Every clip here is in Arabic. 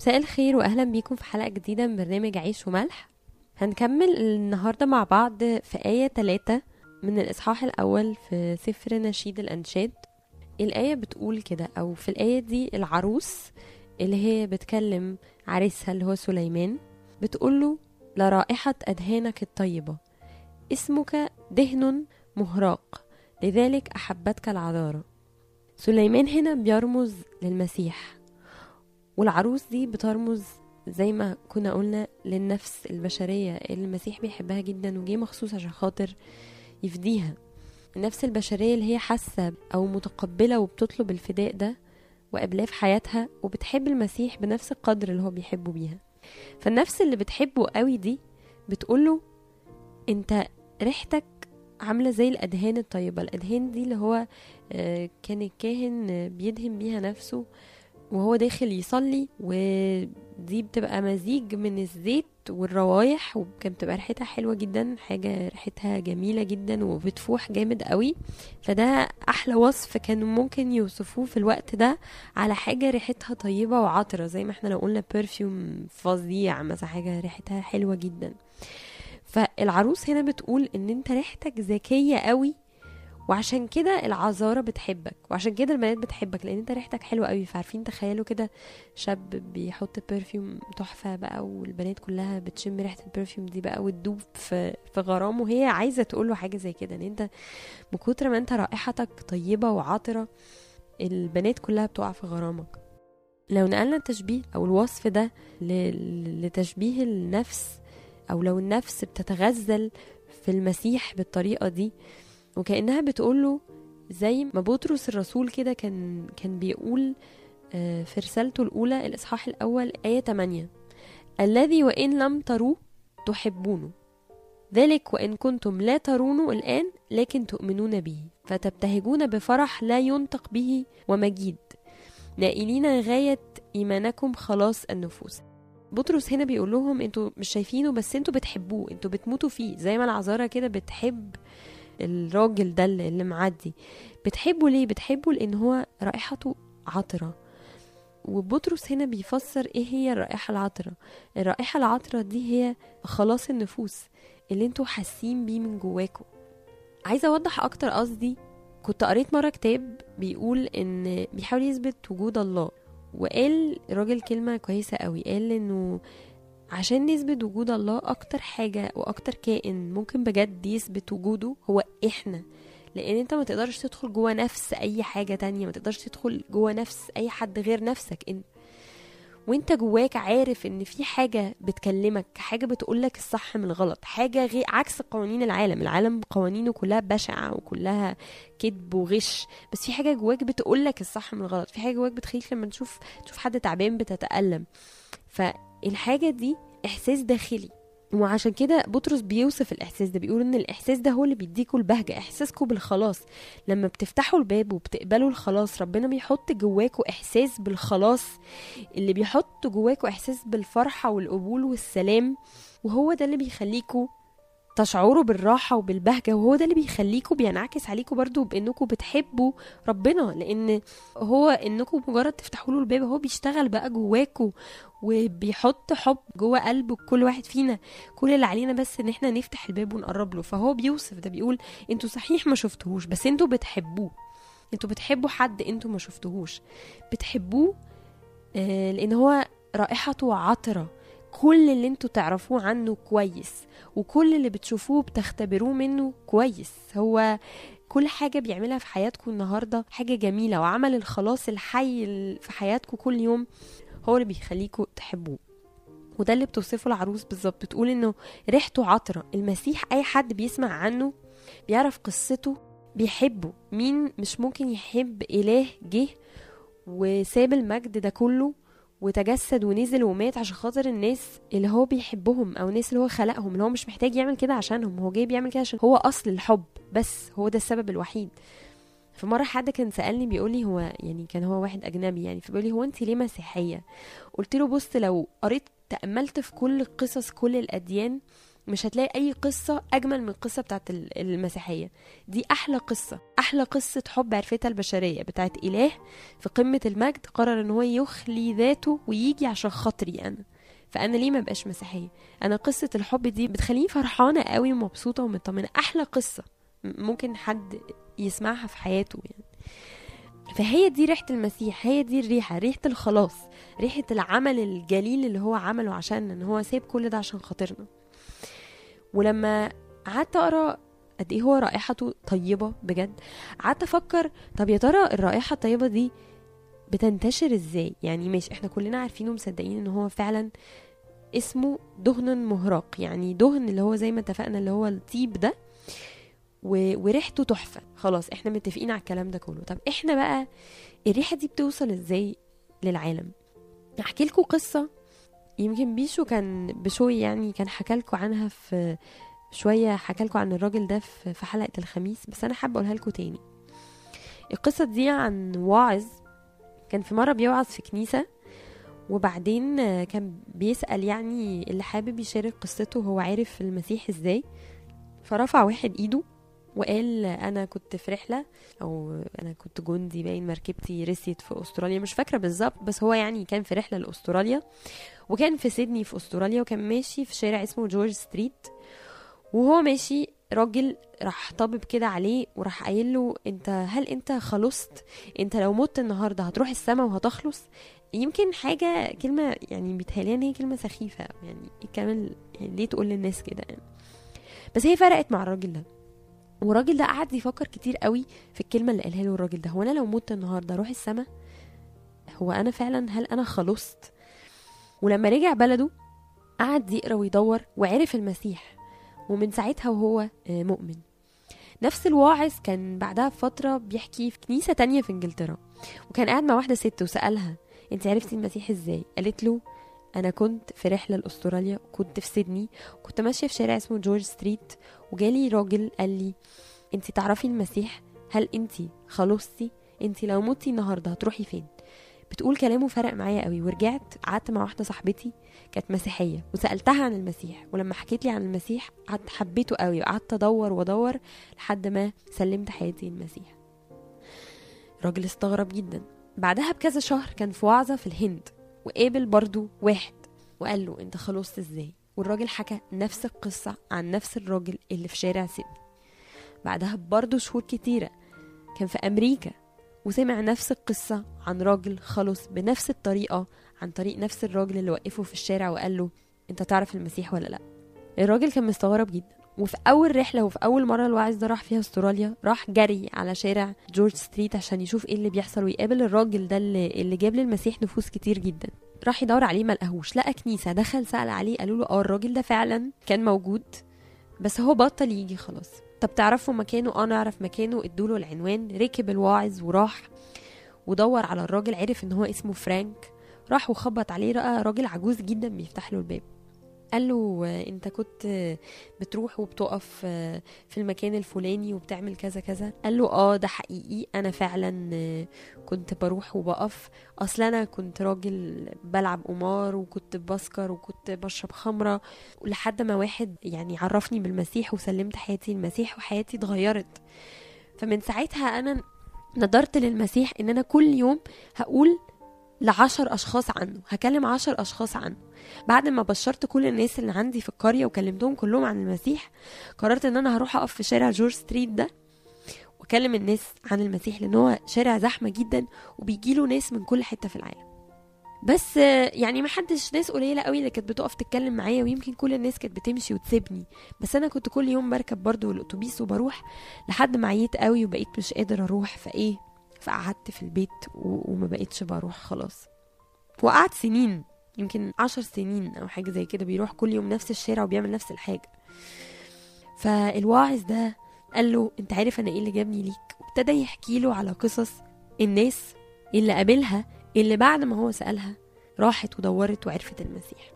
مساء الخير وأهلا بيكم في حلقة جديدة من برنامج عيش وملح. هنكمل النهارده مع بعض في آية 3 من الإصحاح الأول في سفر نشيد الأنشاد. الآية بتقول كده أو في الآية دي العروس اللي هي بتكلم عريسها اللي هو سليمان بتقوله لرائحه أدهانك الطيبة اسمك دهن مهراق لذلك أحبتك العذاره سليمان هنا بيرمز للمسيح. والعروس دي بترمز زي ما كنا قلنا للنفس البشرية اللي المسيح بيحبها جدا وجي مخصوص عشان خاطر يفديها. النفس البشرية اللي هي حاسة أو متقبلة وبتطلب الفداء ده وقبلاه في حياتها وبتحب المسيح بنفس القدر اللي هو بيحبه بيها. فالنفس اللي بتحبه قوي دي بتقوله أنت ريحتك عاملة زي الأدهان الطيبة. الأدهان دي اللي هو آه، كان الكاهن بيدهن بيها نفسه. وهو داخل يصلي ودي بتبقى مزيج من الزيت والروايح وكانت بتبقى ريحتها حلوة جدا حاجة ريحتها جميلة جدا وبتفوح جامد قوي. فده أحلى وصف كانوا ممكن يوصفوه في الوقت ده على حاجة ريحتها طيبة وعطرة زي ما إحنا لو قلنا برفيوم فظيع مثلا حاجة ريحتها حلوة جدا. فالعروس هنا بتقول إن أنت ريحتك ذكية قوي وعشان كده العذارة بتحبك وعشان كده البنات بتحبك لأن أنت ريحتك حلوة قوي فعارفين تخيلوا كده شاب بيحط perfume تحفة بقى والبنات كلها بتشم ريحة ال perfume دي بقى وتدوب في في غرامه وهي عايزة تقوله حاجة زي كده إن أنت من كتر ما أنت رائحتك طيبة وعطرة البنات كلها بتقع في غرامك. لو نقلنا التشبيه أو الوصف ده لتشبيه النفس أو لو النفس بتتغزل في المسيح بالطريقة دي وكأنها بتقوله زي ما بطرس الرسول كده كان كان بيقول آه، في رسالته الأولى الإصحاح الأول آية 8 الذي وإن لم تروه تحبونه. ذلك وإن كنتم لا ترونه الآن لكن تؤمنون به. فتبتهجون بفرح لا ينطق به ومجيد. نائلين غاية إيمانكم خلاص النفوس. بطرس هنا بيقول لهم أنتوا مش شايفينه بس أنتوا بتحبوه أنتوا بتموتوا فيه. زي ما العذارى كده بتحب الراجل ده اللي معدي. بتحبه ليه؟ بتحبه لأن هو رائحته عطرة. وبطرس هنا بيفسر إيه هي الرائحة العطرة. الرائحة العطرة دي هي خلاص النفوس اللي أنتوا حاسين بيه من جواكم عايزة أوضح أكتر قصدي. كنت قريت مرة كتاب بيقول إن بيحاول يثبت وجود الله. وقال راجل كلمة كويسة قوي. قال إنه عشان نثبت وجود الله أكتر حاجة وأكتر كائن ممكن بجد يثبت وجوده هو إحنا. لأن أنت ما تقدرش تدخل جوه نفس أي حاجة تانية ما تقدرش تدخل جوه نفس أي حد غير نفسك. انت وأنت جواك عارف إن في حاجة بتكلمك حاجة بتقولك الصح من الغلط حاجة غير عكس قوانين العالم. العالم قوانينه كلها بشعة وكلها كذب وغش بس في حاجة جواك بتقولك الصح من الغلط. في حاجة جواك بتخليك لما تشوف تشوف حد تعبان بتتألم. فالحاجة دي إحساس داخلي. وعشان كده بطرس بيوصف الإحساس ده بيقول إن الإحساس ده هو اللي بيديكوا البهجة إحساسكوا بالخلاص. لما بتفتحوا الباب وبتقبلوا الخلاص ربنا بيحط جواكوا إحساس بالخلاص. اللي بيحط جواكوا إحساس بالفرحة والقبول والسلام وهو ده اللي بيخليكوا تشعروا بالراحة وبالبهجة وهو ده اللي بيخليكوا بينعكس عليكوا برضو بإنكوا بتحبوا ربنا لأن هو إنكوا مجرد تفتحوا له الباب هو بيشتغل بقى جواكوا وبيحط حب جوه قلب كل واحد فينا كل اللي علينا بس إن إحنا نفتح الباب ونقرب له. فهو بيوصف ده بيقول أنتوا صحيح ما شفتوهوش بس أنتوا بتحبوه. أنتوا بتحبوا حد أنتوا ما شفتوهوش. بتحبوه آه لأن هو رائحته عطرة. كل اللي أنتوا تعرفوه عنه كويس وكل اللي بتشوفوه بتختبروه منه كويس. هو كل حاجة بيعملها في حياتكم النهاردة حاجة جميلة وعمل الخلاص الحي ال- في حياتكم كل يوم هو اللي بيخليكم تحبوه. وده اللي بتوصفه العروس بالظبط بتقول انه ريحته عطرة المسيح أي حد بيسمع عنه بيعرف قصته بيحبه. مين مش ممكن يحب إله جه وساب المجد ده كله؟ وتجسد ونزل ومات عشان خاطر الناس اللي هو بيحبهم أو الناس اللي هو خلقهم اللي هو مش محتاج يعمل كده عشانهم. هو جاي بيعمل كده عشان هو أصل الحب بس هو ده السبب الوحيد. فمره حد كان سألني بيقول لي هو يعني كان هو واحد أجنبي يعني فبيقول لي هو انت ليه مسيحية؟ قلت له بص لو قريت تأملت في كل قصص كل الأديان مش هتلاقي أي قصة أجمل من القصة بتاعت ال- المسيحية. دي أحلى قصة أحلى قصة حب عرفتها البشرية بتاعت إله في قمة المجد قرر إن هو يخلي ذاته ويجي عشان خاطري أنا. فأنا ليه ما بقاش مسيحية؟ أنا قصة الحب دي بتخليني فرحانة قوي ومبسوطة ومطمنة. أحلى قصة م- ممكن حد يسمعها في حياته يعني. فهي دي ريحة المسيح هي دي الريحة ريحة الخلاص ريحة العمل الجليل اللي هو عمله عشان إن هو سايب كل ده عشان خاطرنا. ولما قعدت أقرأ قد إيه هو رائحته طيبة بجد قعدت أفكر طب يا ترى الرائحة الطيبة دي بتنتشر إزاي؟ يعني ماشي إحنا كلنا عارفين ومصدقين إن هو فعلا اسمه دهن مهراق يعني دهن اللي هو زي ما اتفقنا اللي هو الطيب ده. وريحته تحفة. خلاص إحنا متفقين على الكلام ده كله. طب إحنا بقى الريحة دي بتوصل إزاي للعالم؟ احكي لكم قصة يمكن بيشو كان بشوي يعني كان حكى لكم عنها في شوية حكى لكم عن الراجل ده في حلقة الخميس بس أنا حابة أقولها لكم تاني. القصة دي عن واعظ كان في مرة بيوعظ في كنيسة وبعدين كان بيسأل يعني اللي حابب يشارك قصته هو عارف المسيح إزاي فرفع واحد إيده وقال أنا كنت في رحلة أو أنا كنت جندي باين مركبتي رست في أستراليا مش فاكرة بالظبط بس هو يعني كان في رحلة لأستراليا. وكان في سيدني في أستراليا وكان ماشي في شارع اسمه جورج ستريت. وهو ماشي راجل راح طبب كده عليه وراح قايل له أنت هل أنت خلصت؟ أنت لو مت النهارده هتروح السما وهتخلص؟ يمكن حاجة كلمة يعني بيتهيألي إن هي كلمة سخيفة يعني كمان يعني ليه تقول للناس كده يعني. بس هي فرقت مع الراجل ده. والراجل ده قعد يفكر كتير قوي في الكلمة اللي قالها له الراجل ده. هو أنا لو مت النهارده أروح السما هو أنا فعلا هل أنا خلصت؟ ولما رجع بلده قعد يقرأ ويدور وعرف المسيح ومن ساعتها وهو آه، مؤمن. نفس الواعظ كان بعدها بفترة بيحكي في كنيسة تانية في إنجلترا وكان قاعد مع واحدة ست وسألها أنت عرفتي المسيح إزاي؟ قالت له أنا كنت في رحلة لأستراليا كنت في سيدني كنت ماشية في شارع اسمه جورج ستريت وجالي راجل قال لي أنت تعرفي المسيح؟ هل أنت خلصتي؟ أنت لو متي النهارده هتروحي فين؟ بتقول كلامه فرق معايا قوي ورجعت قعدت مع واحدة صاحبتي كانت مسيحية وسألتها عن المسيح ولما حكيت لي عن المسيح قعدت حبيته قوي وقعدت أدور وأدور لحد ما سلمت حياتي للمسيح. الراجل استغرب جدا. بعدها بكذا شهر كان في وعظة في الهند وقابل برضو واحد وقال له أنت خلصت إزاي؟ والراجل حكى نفس القصة عن نفس الراجل اللي في شارع سيدني بعدها برضه شهور كتيرة كان في أمريكا وسمع نفس القصة عن راجل خلص بنفس الطريقة عن طريق نفس الراجل اللي وقفه في الشارع وقال له أنت تعرف المسيح ولا لأ؟ الراجل كان مستغرب جدا. وفي أول رحلة وفي أول مرة الواعظ ده راح فيها أستراليا راح جري على شارع جورج ستريت عشان يشوف إيه اللي بيحصل ويقابل الراجل ده اللي, اللي جاب للمسيح نفوس كتير جدا. راح يدور عليه ما لقاهوش لقى كنيسة دخل سأل عليه قالوا له آه الراجل ده فعلا كان موجود؟ بس هو بطل يجي خلاص. طب تعرفوا مكانه؟ آه نعرف مكانه. ادوله العنوان ركب الواعظ وراح ودور على الراجل عرف إن هو اسمه فرانك راح وخبط عليه لقى راجل عجوز جدا بيفتح له الباب. قال له انت كنت بتروح وبتقف في المكان الفلاني وبتعمل كذا كذا. قال له آه ده حقيقي. أنا فعلا كنت بروح وبقف. أصل أنا كنت راجل بلعب قمار وكنت بسكر وكنت بشرب خمرة. لحد ما واحد يعني عرفني بالمسيح وسلمت حياتي. للمسيح وحياتي اتغيرت. فمن ساعتها أنا نظرت للمسيح إن أنا كل يوم هقول لعشر أشخاص عنه هكلم عشر أشخاص عنه. بعد ما بشرت كل الناس اللي عندي في القرية وكلمتهم كلهم عن المسيح قررت إن أنا هروح أقف في شارع جورج ستريت ده وأكلم الناس عن المسيح لأن هو شارع زحمة جدا وبيجيله ناس من كل حتة في العالم. بس يعني ما حدش ناس قليلة قوي اللي كانت بتقف تتكلم معايا ويمكن كل الناس كانت بتمشي وتسيبني. بس أنا كنت كل يوم بركب برضو الأتوبيس وبروح لحد ما عييت قوي وبقيت مش قادر أروح فإيه؟ فقعدت في البيت وما بقيتش بروح خلاص. وقعدت سنين يمكن عشر سنين أو حاجة زي كده بيروح كل يوم نفس الشارع وبيعمل نفس الحاجة. فالواعظ ده قال له أنت عارف أنا إيه اللي جابني ليك؟ وابتدى يحكي له على قصص الناس اللي قابلها اللي بعد ما هو سألها راحت ودورت وعرفت المسيح.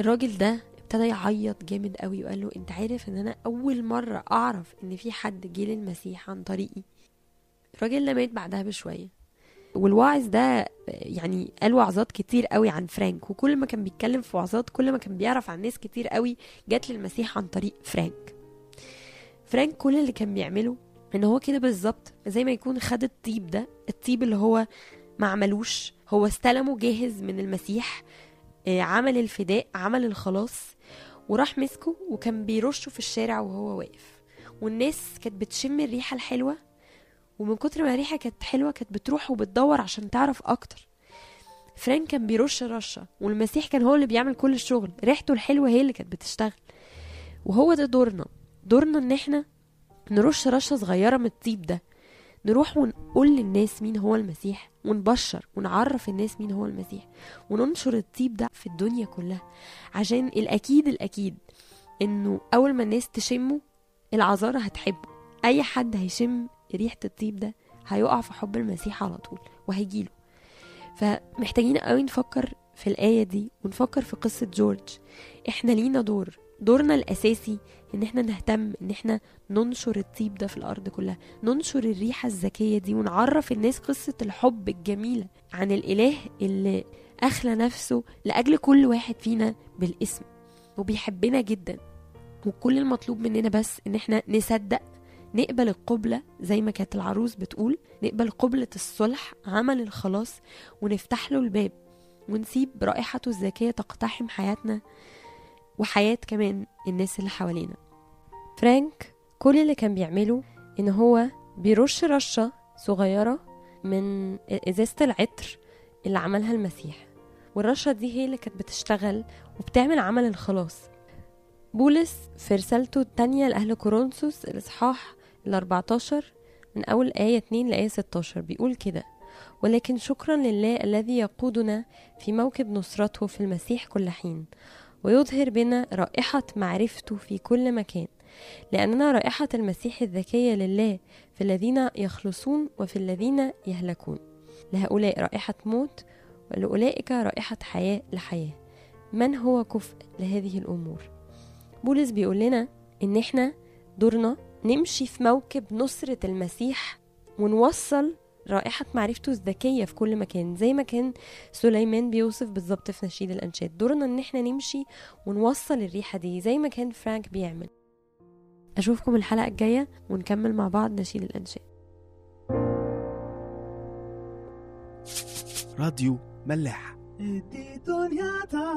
الراجل ده ابتدى يعيط جامد قوي وقال له أنت عارف إن أنا أول مرة أعرف إن في حد جه للمسيح عن طريقي؟ الراجل ده مات بعدها بشوية. والواعظ ده يعني قال وعظات كتير قوي عن فرانك وكل ما كان بيتكلم في وعظات كل ما كان بيعرف عن ناس كتير قوي جات للمسيح عن طريق فرانك. فرانك كل اللي كان بيعمله إن هو كده بالظبط زي ما يكون خد الطيب ده الطيب اللي هو ما عملوش هو استلمه جاهز من المسيح آه، عمل الفداء عمل الخلاص وراح مسكه وكان بيرشه في الشارع وهو واقف. والناس كانت بتشم الريحة الحلوة ومن كتر ما الريحة كانت حلوة كانت بتروح وبتدور عشان تعرف أكتر. فرانك كان بيرش رشة والمسيح كان هو اللي بيعمل كل الشغل. ريحته الحلوة هي اللي كانت بتشتغل. وهو ده دورنا. دورنا إن إحنا نرش رشة صغيرة من الطيب ده. نروح ونقول للناس مين هو المسيح ونبشر ونعرف الناس مين هو المسيح وننشر الطيب ده في الدنيا كلها. عشان الأكيد الأكيد إنه أول ما الناس تشمه العذارة هتحبه. أي حد هيشم ريحة الطيب ده هيقع في حب المسيح على طول وهيجيله فمحتاجين قوي نفكر في الآية دي ونفكر في قصة جورج. إحنا لينا دور دورنا الأساسي إن إحنا نهتم إن إحنا ننشر الطيب ده في الأرض كلها ننشر الريحة الذكية دي ونعرف الناس قصة الحب الجميلة عن الإله اللي أخلى نفسه لأجل كل واحد فينا بالاسم. وبيحبنا جدا. وكل المطلوب مننا بس إن إحنا نصدق نقبل القبلة زي ما كانت العروس بتقول نقبل قبلة الصلح عمل الخلاص ونفتح له الباب ونسيب رائحته الزكية تقتحم حياتنا وحياة كمان الناس اللي حوالينا. فرانك كل اللي كان بيعمله إن هو بيرش رشة صغيرة من إزازة العطر اللي عملها المسيح. والرشة دي هي اللي كانت بتشتغل وبتعمل عمل الخلاص. بولس في رسالته التانية لأهل كورنثوس الإصحاح ال 14 من أول آية 2 لآية 16 بيقول كده ولكن شكرا لله الذي يقودنا في موكب نصرته في المسيح كل حين ويظهر بنا رائحة معرفته في كل مكان لأننا رائحة المسيح الذكية لله في الذين يخلصون وفي الذين يهلكون. لهؤلاء رائحة موت ولأولئك رائحة حياة لحياة. من هو كفء لهذه الأمور؟ بولس بيقول لنا إن إحنا دورنا نمشي في موكب نصرة المسيح ونوصل رائحة معرفته الذكية في كل مكان زي ما كان سليمان بيوصف بالظبط في نشيد الأنشاد. دورنا إن إحنا نمشي ونوصل الريحة دي زي ما كان فرانك بيعمل. أشوفكم الحلقة الجاية ونكمل مع بعض نشيد الأنشاد. راديو ملاح. دي دنيا تا